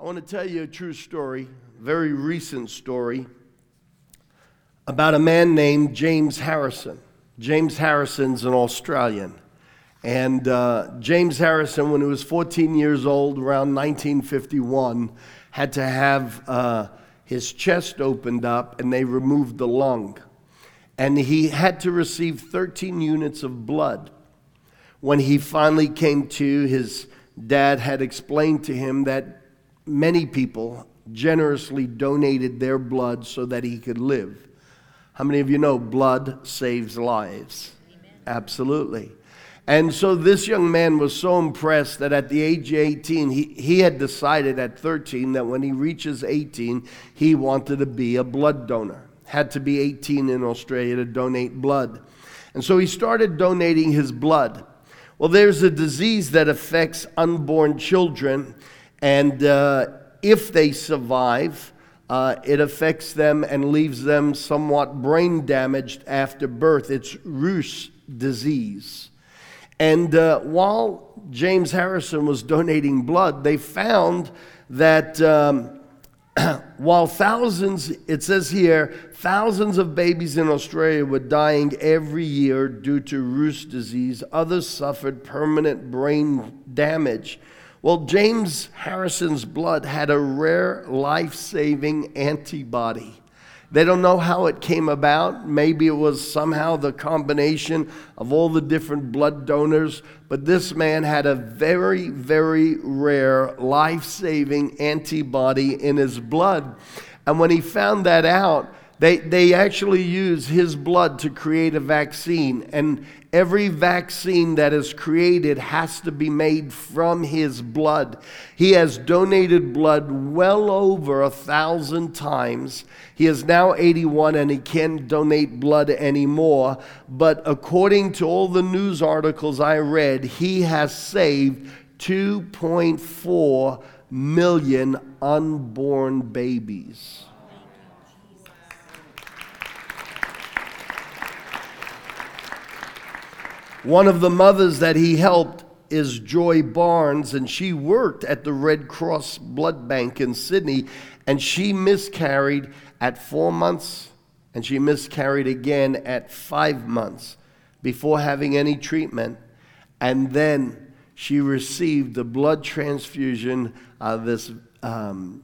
I want to tell you a true story, very recent story, about a man named James Harrison. James Harrison's an Australian. And uh, James Harrison, when he was 14 years old, around 1951, had to have uh, his chest opened up and they removed the lung. And he had to receive 13 units of blood. When he finally came to, his dad had explained to him that many people generously donated their blood so that he could live. How many of you know blood saves lives? Amen. Absolutely. And so this young man was so impressed that at the age of 18, he, he had decided at 13 that when he reaches 18, he wanted to be a blood donor. Had to be 18 in Australia to donate blood. And so he started donating his blood. Well, there's a disease that affects unborn children and uh, if they survive, uh, it affects them and leaves them somewhat brain damaged after birth. It's Rous disease. And uh, while James Harrison was donating blood, they found that um, while thousands, it says here, thousands of babies in Australia were dying every year due to Rous disease, others suffered permanent brain damage. Well, James Harrison's blood had a rare life saving antibody. They don't know how it came about. Maybe it was somehow the combination of all the different blood donors, but this man had a very, very rare life saving antibody in his blood. And when he found that out, they, they actually use his blood to create a vaccine. And every vaccine that is created has to be made from his blood. He has donated blood well over a thousand times. He is now 81 and he can't donate blood anymore. But according to all the news articles I read, he has saved 2.4 million unborn babies. One of the mothers that he helped is Joy Barnes, and she worked at the Red Cross Blood Bank in Sydney, and she miscarried at four months, and she miscarried again at five months before having any treatment. And then she received the blood transfusion, uh, this um,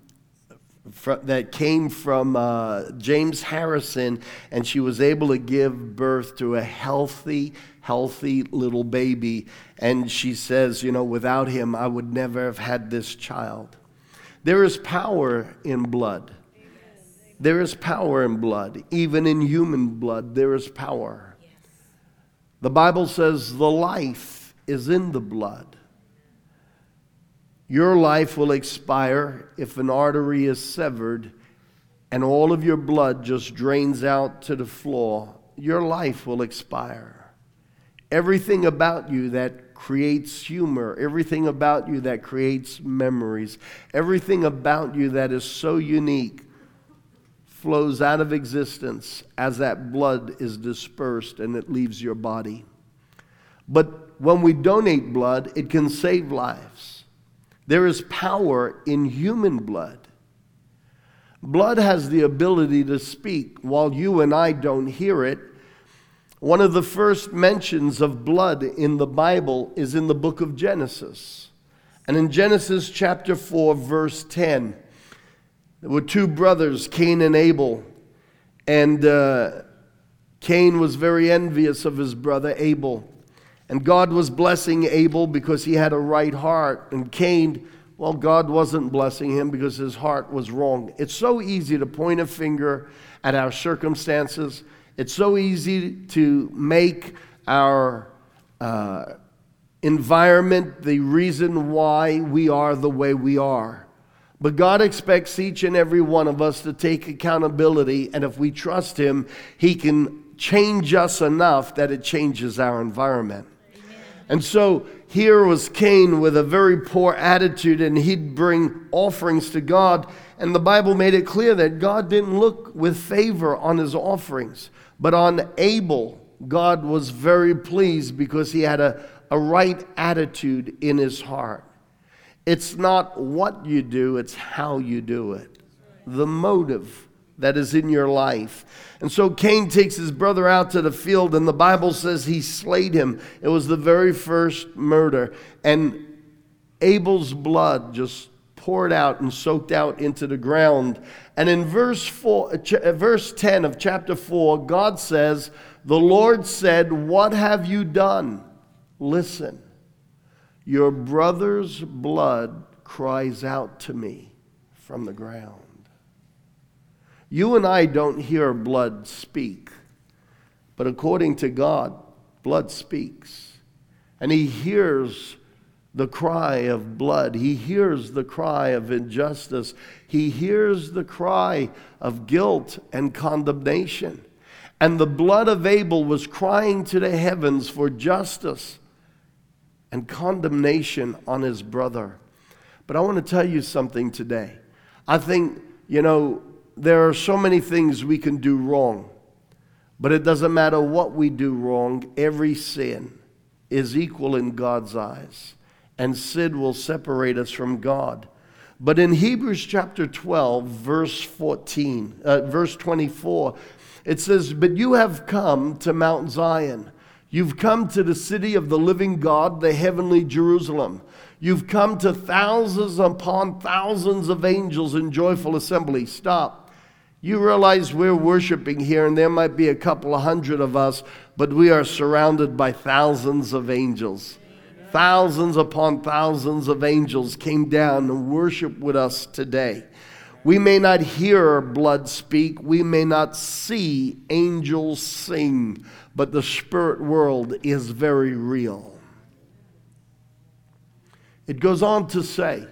that came from uh, James Harrison, and she was able to give birth to a healthy, healthy little baby. And she says, You know, without him, I would never have had this child. There is power in blood. There is power in blood. Even in human blood, there is power. The Bible says the life is in the blood. Your life will expire if an artery is severed and all of your blood just drains out to the floor. Your life will expire. Everything about you that creates humor, everything about you that creates memories, everything about you that is so unique flows out of existence as that blood is dispersed and it leaves your body. But when we donate blood, it can save lives. There is power in human blood. Blood has the ability to speak while you and I don't hear it. One of the first mentions of blood in the Bible is in the book of Genesis. And in Genesis chapter 4, verse 10, there were two brothers, Cain and Abel. And uh, Cain was very envious of his brother Abel. And God was blessing Abel because he had a right heart. And Cain, well, God wasn't blessing him because his heart was wrong. It's so easy to point a finger at our circumstances, it's so easy to make our uh, environment the reason why we are the way we are. But God expects each and every one of us to take accountability, and if we trust Him, He can change us enough that it changes our environment. And so here was Cain with a very poor attitude, and he'd bring offerings to God. And the Bible made it clear that God didn't look with favor on his offerings. But on Abel, God was very pleased because he had a, a right attitude in his heart. It's not what you do, it's how you do it. The motive that is in your life. And so Cain takes his brother out to the field, and the Bible says he slayed him. It was the very first murder. And Abel's blood just poured out and soaked out into the ground. And in verse, four, uh, verse 10 of chapter 4, God says, The Lord said, What have you done? Listen, your brother's blood cries out to me from the ground. You and I don't hear blood speak, but according to God, blood speaks. And He hears the cry of blood. He hears the cry of injustice. He hears the cry of guilt and condemnation. And the blood of Abel was crying to the heavens for justice and condemnation on his brother. But I want to tell you something today. I think, you know, there are so many things we can do wrong, but it doesn't matter what we do wrong, every sin is equal in God's eyes, and sin will separate us from God. But in Hebrews chapter 12, verse 14, uh, verse 24, it says, But you have come to Mount Zion. You've come to the city of the living God, the heavenly Jerusalem. You've come to thousands upon thousands of angels in joyful assembly. Stop. You realize we're worshiping here, and there might be a couple of hundred of us, but we are surrounded by thousands of angels. Thousands upon thousands of angels came down and worship with us today. We may not hear our blood speak, we may not see angels sing, but the spirit world is very real. It goes on to say,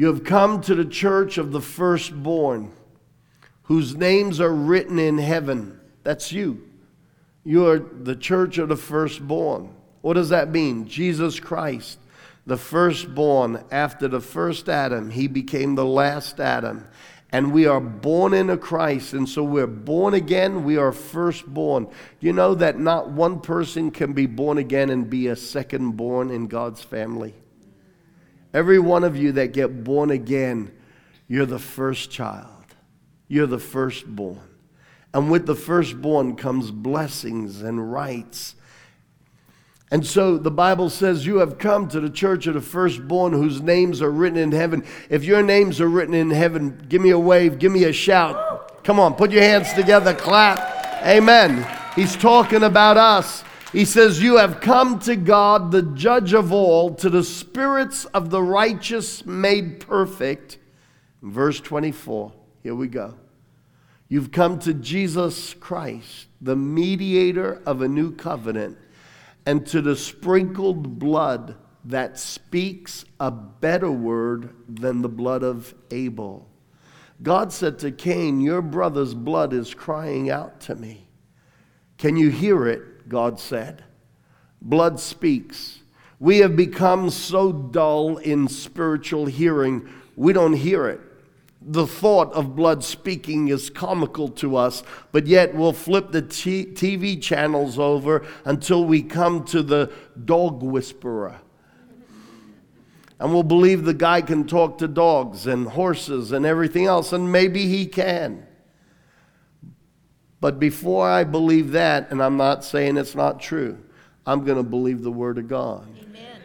you have come to the church of the firstborn, whose names are written in heaven. That's you. You are the church of the firstborn. What does that mean? Jesus Christ, the firstborn after the first Adam, he became the last Adam. And we are born into Christ. And so we're born again. We are firstborn. You know that not one person can be born again and be a second born in God's family? Every one of you that get born again, you're the first child. You're the firstborn. And with the firstborn comes blessings and rights. And so the Bible says, You have come to the church of the firstborn whose names are written in heaven. If your names are written in heaven, give me a wave, give me a shout. Come on, put your hands together, clap. Amen. He's talking about us. He says, You have come to God, the judge of all, to the spirits of the righteous made perfect. Verse 24, here we go. You've come to Jesus Christ, the mediator of a new covenant, and to the sprinkled blood that speaks a better word than the blood of Abel. God said to Cain, Your brother's blood is crying out to me. Can you hear it? God said. Blood speaks. We have become so dull in spiritual hearing, we don't hear it. The thought of blood speaking is comical to us, but yet we'll flip the t- TV channels over until we come to the dog whisperer. And we'll believe the guy can talk to dogs and horses and everything else, and maybe he can. But before I believe that, and I'm not saying it's not true, I'm going to believe the Word of God. Amen.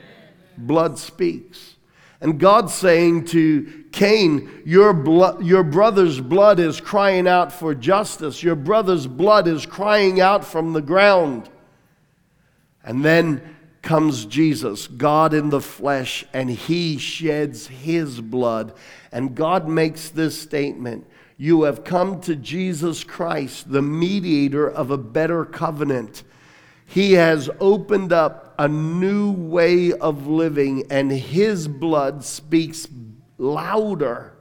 Blood speaks. And God's saying to Cain, your, blood, your brother's blood is crying out for justice. Your brother's blood is crying out from the ground. And then comes Jesus, God in the flesh, and he sheds his blood. And God makes this statement you have come to Jesus Christ, the mediator of a better covenant. He has opened up a new way of living, and His blood speaks louder,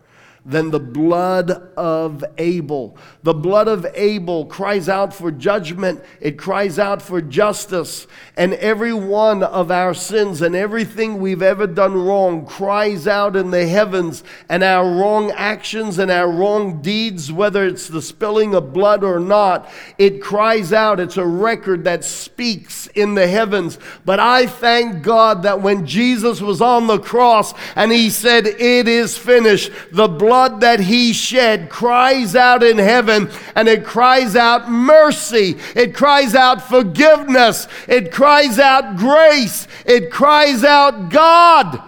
than the blood of Abel. The blood of Abel cries out for judgment, it cries out for justice, and every one of our sins and everything we've ever done wrong cries out in the heavens, and our wrong actions and our wrong deeds, whether it's the spilling of blood or not, it cries out. It's a record that speaks in the heavens. But I thank God that when Jesus was on the cross and he said, It is finished, the blood that he shed cries out in heaven and it cries out mercy, it cries out forgiveness, it cries out grace, it cries out God,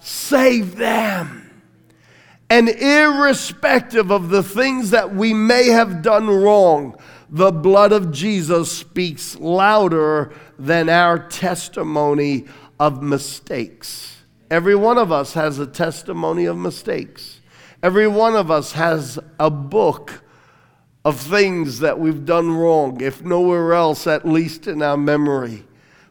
save them. And irrespective of the things that we may have done wrong, the blood of Jesus speaks louder than our testimony of mistakes. Every one of us has a testimony of mistakes. Every one of us has a book of things that we've done wrong, if nowhere else, at least in our memory.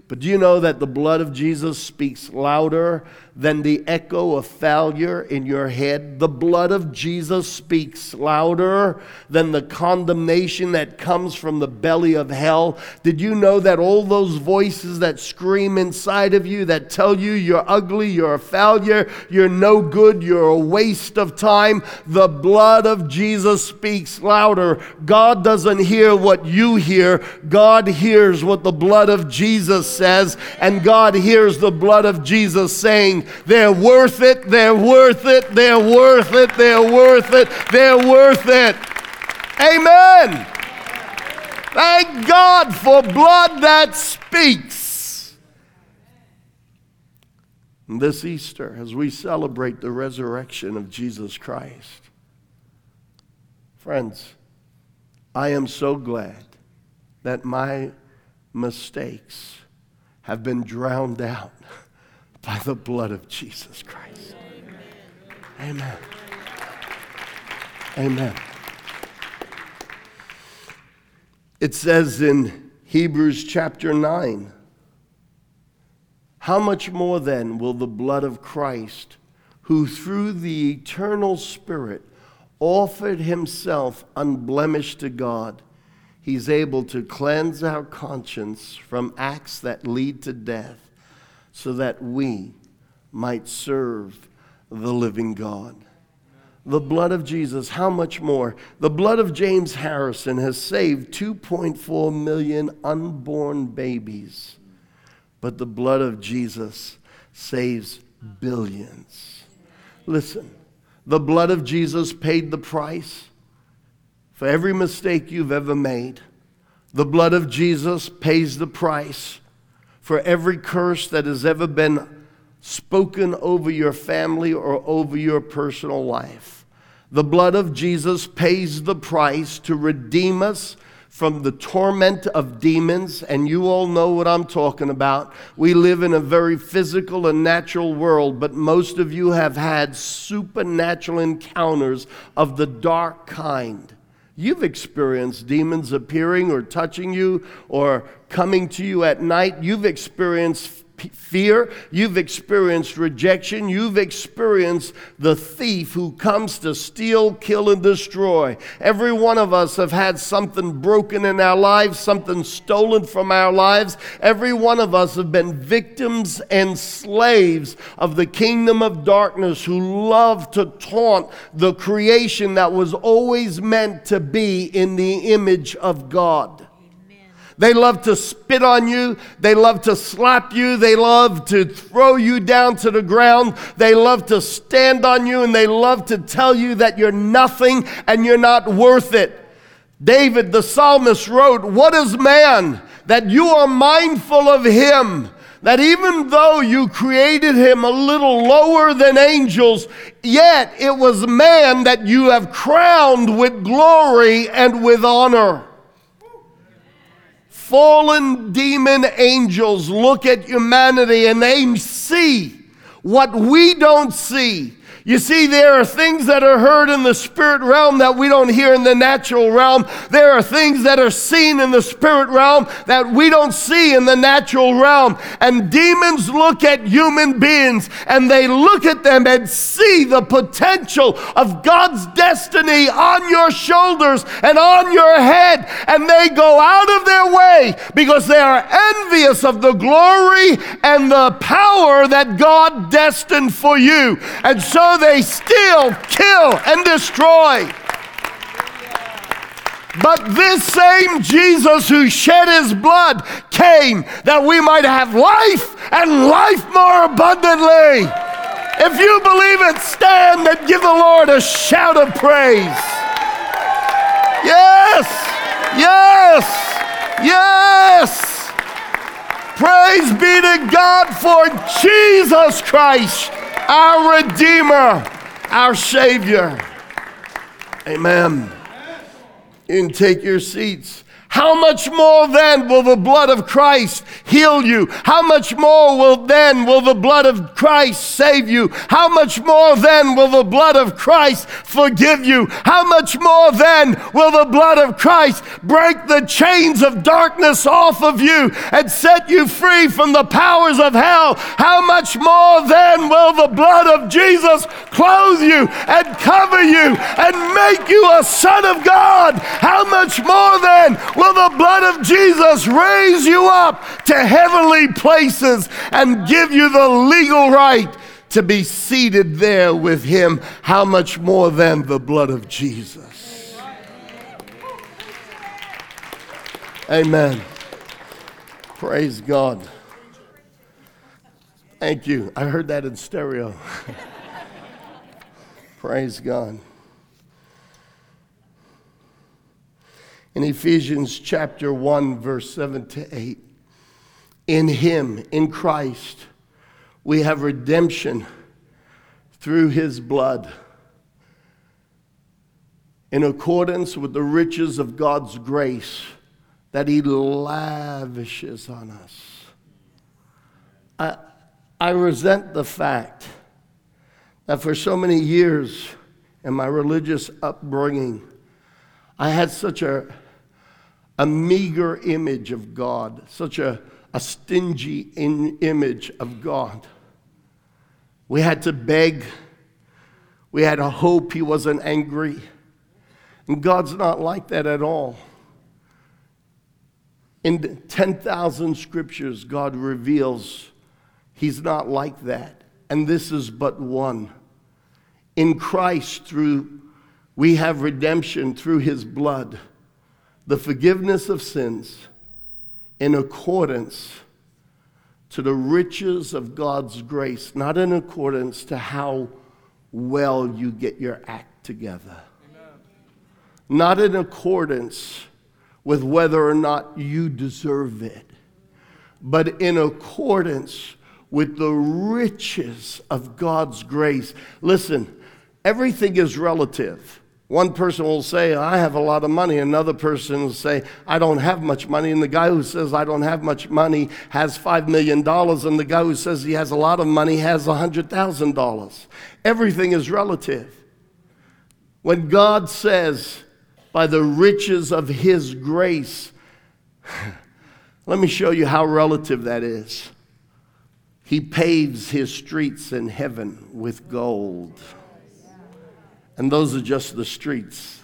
But do you know that the blood of Jesus speaks louder than the echo of failure in your head. The blood of Jesus speaks louder than the condemnation that comes from the belly of hell. Did you know that all those voices that scream inside of you that tell you you're ugly, you're a failure, you're no good, you're a waste of time, the blood of Jesus speaks louder. God doesn't hear what you hear, God hears what the blood of Jesus says, and God hears the blood of Jesus saying, they're worth it, they're worth it, they're worth it, they're worth it, they're worth it. Amen. Thank God for blood that speaks. This Easter, as we celebrate the resurrection of Jesus Christ, friends, I am so glad that my mistakes have been drowned out by the blood of Jesus Christ. Amen. Amen. It says in Hebrews chapter 9 How much more then will the blood of Christ, who through the eternal Spirit offered himself unblemished to God, he's able to cleanse our conscience from acts that lead to death so that we might serve the living God. The blood of Jesus, how much more? The blood of James Harrison has saved 2.4 million unborn babies, but the blood of Jesus saves billions. Listen, the blood of Jesus paid the price for every mistake you've ever made. The blood of Jesus pays the price for every curse that has ever been spoken over your family or over your personal life. The blood of Jesus pays the price to redeem us from the torment of demons, and you all know what I'm talking about. We live in a very physical and natural world, but most of you have had supernatural encounters of the dark kind. You've experienced demons appearing or touching you or coming to you at night. You've experienced fear, you've experienced rejection, you've experienced the thief who comes to steal, kill, and destroy. Every one of us have had something broken in our lives, something stolen from our lives. Every one of us have been victims and slaves of the kingdom of darkness who love to taunt the creation that was always meant to be in the image of God. They love to spit on you. They love to slap you. They love to throw you down to the ground. They love to stand on you and they love to tell you that you're nothing and you're not worth it. David, the psalmist, wrote, What is man that you are mindful of him? That even though you created him a little lower than angels, yet it was man that you have crowned with glory and with honor fallen demon angels look at humanity and they see what we don't see. You see, there are things that are heard in the spirit realm that we don't hear in the natural realm. There are things that are seen in the spirit realm that we don't see in the natural realm. And demons look at human beings and they look at them and see the potential of God's destiny on your shoulders and on your head. And they go out of their way because they are envious of the glory and the power that God destined for you. And so they steal, kill, and destroy. But this same Jesus who shed his blood came that we might have life and life more abundantly. If you believe it, stand and give the Lord a shout of praise. Yes, yes, yes. Praise be to God for Jesus Christ our Redeemer, our Savior. Amen. Can take your seats. How much more then will the blood of Christ heal you? How much more will then will the blood of Christ save you? How much more then will the blood of Christ forgive you? How much more then will the blood of Christ break the chains of darkness off of you and set you free from the powers of hell? How much more then will the blood of Jesus clothe you and cover you and make you a son of God? How much more then will the blood of Jesus raise you up to heavenly places and give you the legal right to be seated there with Him. How much more than the blood of Jesus? Amen. Praise God. Thank you. I heard that in stereo. Praise God. In Ephesians chapter 1, verse 7 to 8. In Him, in Christ, we have redemption through His blood in accordance with the riches of God's grace that He lavishes on us. I, I resent the fact that for so many years in my religious upbringing, I had such a a meager image of God, such a, a stingy in, image of God. We had to beg. We had to hope He wasn't angry. And God's not like that at all. In 10,000 scriptures, God reveals He's not like that. And this is but one. In Christ, through we have redemption through His blood the forgiveness of sins in accordance to the riches of God's grace, not in accordance to how well you get your act together. Amen. Not in accordance with whether or not you deserve it, but in accordance with the riches of God's grace. Listen, everything is relative. One person will say, I have a lot of money. Another person will say, I don't have much money. And the guy who says, I don't have much money has $5 million. And the guy who says he has a lot of money has $100,000. Everything is relative. When God says, by the riches of his grace, let me show you how relative that is. He paves his streets in heaven with gold and those are just the streets.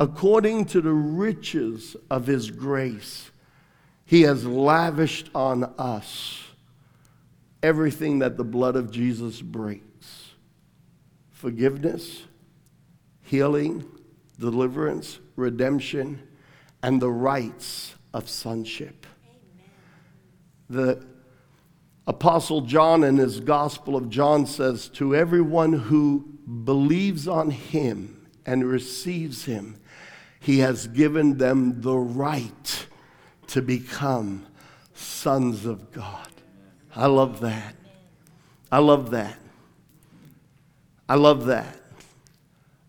According to the riches of his grace, he has lavished on us everything that the blood of Jesus breaks forgiveness, healing, deliverance, redemption, and the rights of sonship. The Apostle John in his Gospel of John says, To everyone who believes on him and receives him, he has given them the right to become sons of God. I love that. I love that. I love that.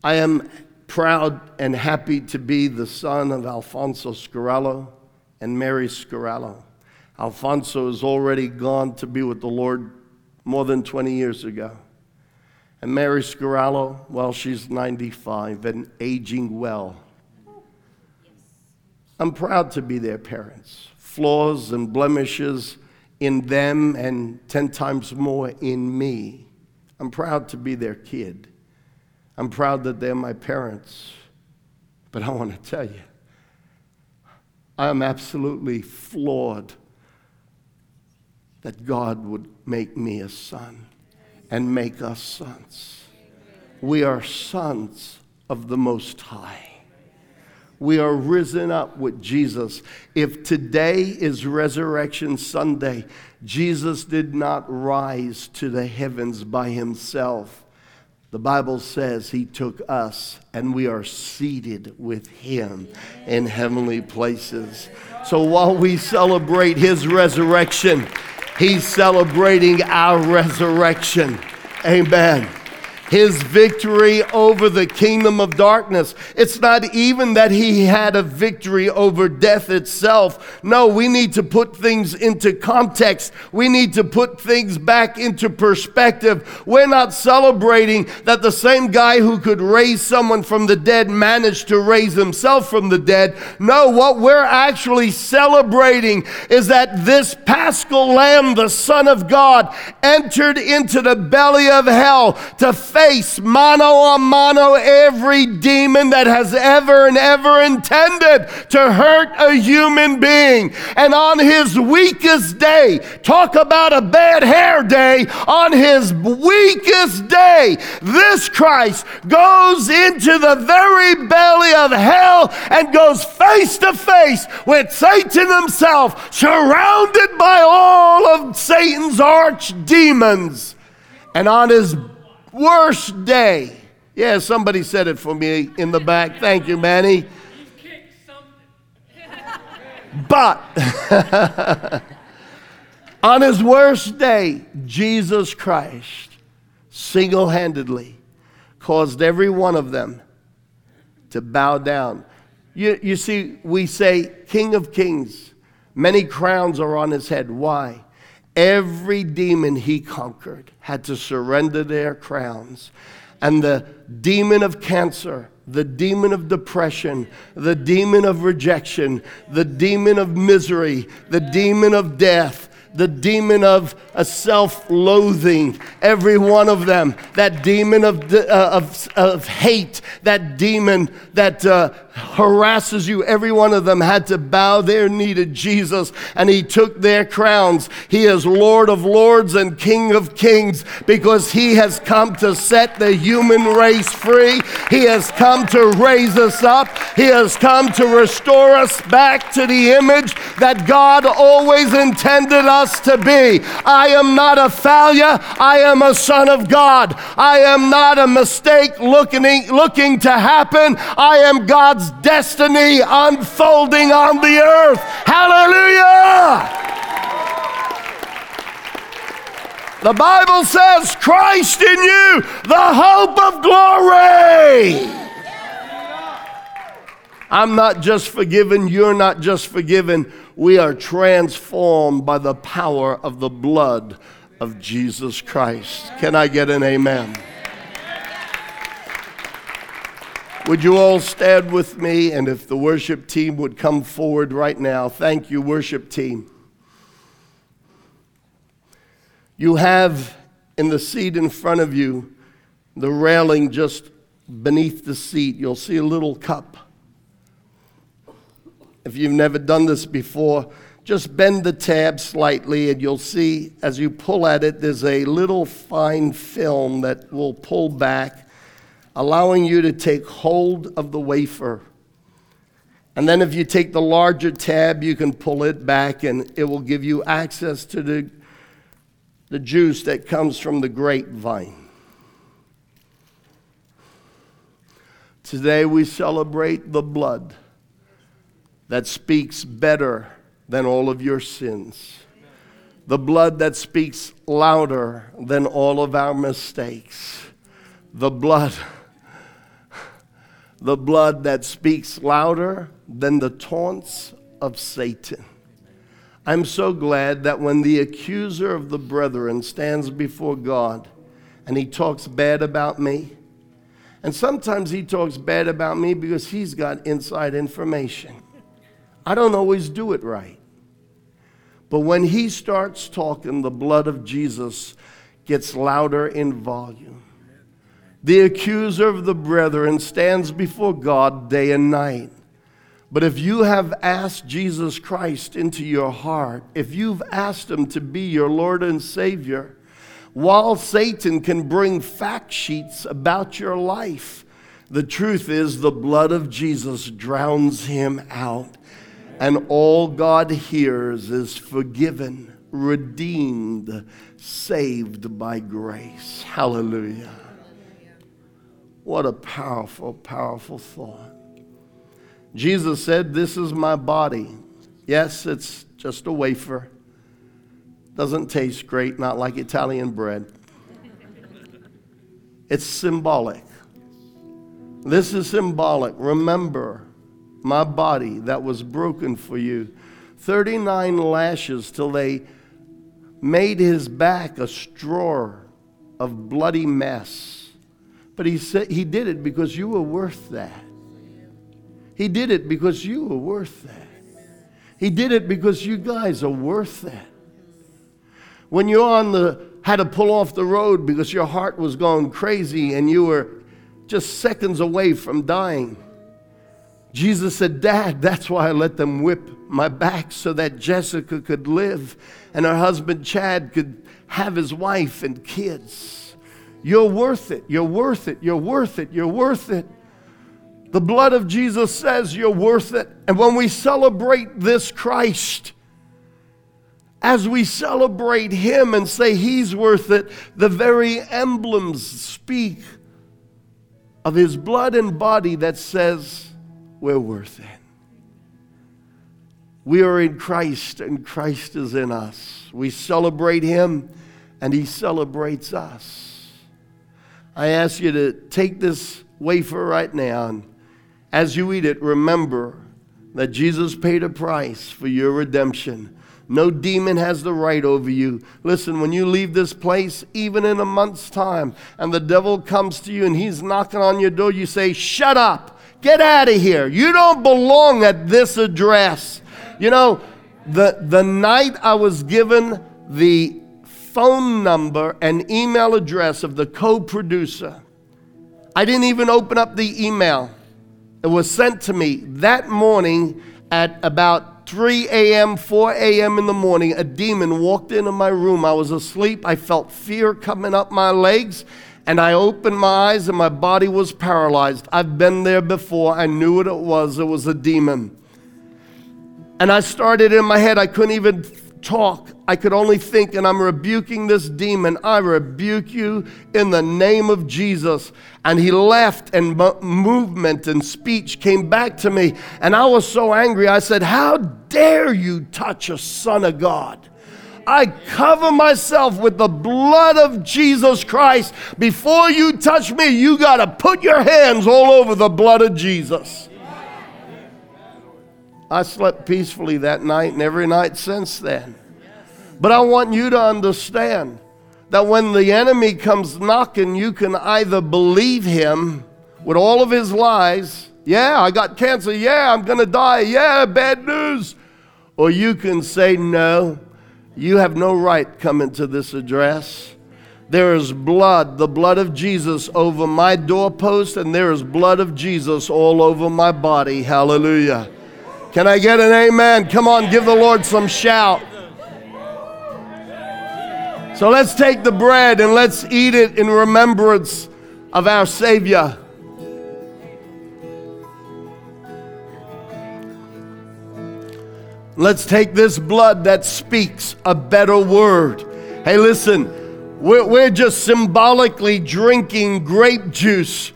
I am proud and happy to be the son of Alfonso Scarello and Mary Scarello. Alfonso is already gone to be with the Lord more than 20 years ago. And Mary Scarello, well, she's 95 and aging well. I'm proud to be their parents. Flaws and blemishes in them and 10 times more in me. I'm proud to be their kid. I'm proud that they're my parents. But I want to tell you, I am absolutely flawed that God would make me a son and make us sons. We are sons of the Most High. We are risen up with Jesus. If today is Resurrection Sunday, Jesus did not rise to the heavens by himself. The Bible says he took us and we are seated with him in heavenly places. So while we celebrate his resurrection, he's celebrating our resurrection. Amen his victory over the kingdom of darkness. It's not even that he had a victory over death itself. No, we need to put things into context. We need to put things back into perspective. We're not celebrating that the same guy who could raise someone from the dead managed to raise himself from the dead. No, what we're actually celebrating is that this paschal lamb, the Son of God, entered into the belly of hell to face mano a mano every demon that has ever and ever intended to hurt a human being. And on his weakest day, talk about a bad hair day, on his weakest day, this Christ goes into the very belly of hell and goes face to face with Satan himself, surrounded by all of Satan's arch demons. And on his worst day. Yeah, somebody said it for me in the back. Thank you, Manny. But on his worst day, Jesus Christ single handedly caused every one of them to bow down. You, you see, we say, King of Kings, many crowns are on his head. Why? Every demon he conquered had to surrender their crowns. And the demon of cancer, the demon of depression, the demon of rejection, the demon of misery, the demon of death, the demon of a self-loathing, every one of them, that demon of, uh, of, of hate, that demon that uh, harasses you, every one of them had to bow their knee to Jesus and he took their crowns. He is Lord of lords and King of kings because he has come to set the human race free. He has come to raise us up. He has come to restore us back to the image that God always intended us to be. I am not a failure. I am a son of God. I am not a mistake looking, looking to happen. I am God's destiny unfolding on the earth. Hallelujah! The Bible says, Christ in you, the hope of glory. I'm not just forgiven, you're not just forgiven. We are transformed by the power of the blood of Jesus Christ. Can I get an amen? Would you all stand with me? And if the worship team would come forward right now, thank you, worship team. You have in the seat in front of you the railing just beneath the seat. You'll see a little cup. If you've never done this before, just bend the tab slightly and you'll see as you pull at it, there's a little fine film that will pull back allowing you to take hold of the wafer. And then, if you take the larger tab, you can pull it back and it will give you access to the, the juice that comes from the grapevine. Today, we celebrate the blood that speaks better than all of your sins, the blood that speaks louder than all of our mistakes, the blood the blood that speaks louder than the taunts of Satan. I'm so glad that when the accuser of the brethren stands before God and he talks bad about me, and sometimes he talks bad about me because he's got inside information. I don't always do it right. But when he starts talking, the blood of Jesus gets louder in volume. The accuser of the brethren stands before God day and night. But if you have asked Jesus Christ into your heart, if you've asked him to be your Lord and Savior, while Satan can bring fact sheets about your life, the truth is the blood of Jesus drowns him out. And all God hears is forgiven, redeemed, saved by grace. Hallelujah. What a powerful, powerful thought. Jesus said, This is my body. Yes, it's just a wafer. Doesn't taste great, not like Italian bread. It's symbolic. This is symbolic. Remember my body that was broken for you. 39 lashes till they made his back a straw of bloody mess. But he said he did it because you were worth that. He did it because you were worth that. He did it because you guys are worth that. When you're on the, had to pull off the road because your heart was going crazy and you were just seconds away from dying. Jesus said, Dad, that's why I let them whip my back so that Jessica could live and her husband Chad could have his wife and kids. You're worth it. You're worth it. You're worth it. You're worth it. The blood of Jesus says you're worth it. And when we celebrate this Christ, as we celebrate Him and say He's worth it, the very emblems speak of His blood and body that says we're worth it. We are in Christ and Christ is in us. We celebrate Him and He celebrates us. I ask you to take this wafer right now and as you eat it, remember that Jesus paid a price for your redemption. No demon has the right over you. Listen, when you leave this place, even in a month's time, and the devil comes to you and he's knocking on your door, you say, Shut up, get out of here. You don't belong at this address. You know, the, the night I was given the phone number and email address of the co producer, I didn't even open up the email. It was sent to me that morning at about 3 a.m., 4 a.m. in the morning. A demon walked into my room. I was asleep. I felt fear coming up my legs, and I opened my eyes, and my body was paralyzed. I've been there before. I knew what it was. It was a demon. And I started in my head, I couldn't even talk. I could only think, and I'm rebuking this demon. I rebuke you in the name of Jesus. And he left, and movement and speech came back to me. And I was so angry. I said, How dare you touch a son of God? I cover myself with the blood of Jesus Christ. Before you touch me, you got to put your hands all over the blood of Jesus. I slept peacefully that night and every night since then. But I want you to understand that when the enemy comes knocking, you can either believe him with all of his lies. Yeah, I got cancer. Yeah, I'm going to die. Yeah, bad news. Or you can say, no, you have no right coming to this address. There is blood, the blood of Jesus over my doorpost, and there is blood of Jesus all over my body. Hallelujah. Can I get an amen? Come on, give the Lord some shout. So let's take the bread and let's eat it in remembrance of our Savior. Let's take this blood that speaks a better word. Hey, listen, we're, we're just symbolically drinking grape juice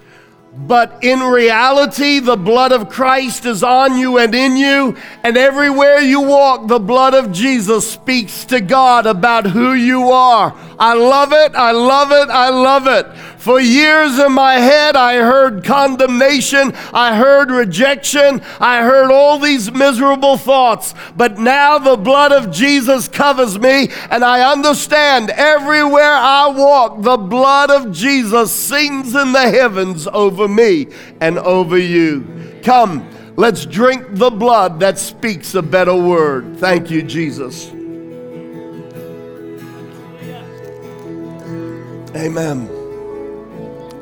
But in reality, the blood of Christ is on you and in you, and everywhere you walk, the blood of Jesus speaks to God about who you are. I love it, I love it, I love it. For years in my head, I heard condemnation, I heard rejection, I heard all these miserable thoughts. But now the blood of Jesus covers me, and I understand everywhere I walk, the blood of Jesus sings in the heavens over me and over you. Come, let's drink the blood that speaks a better word. Thank you, Jesus. Amen.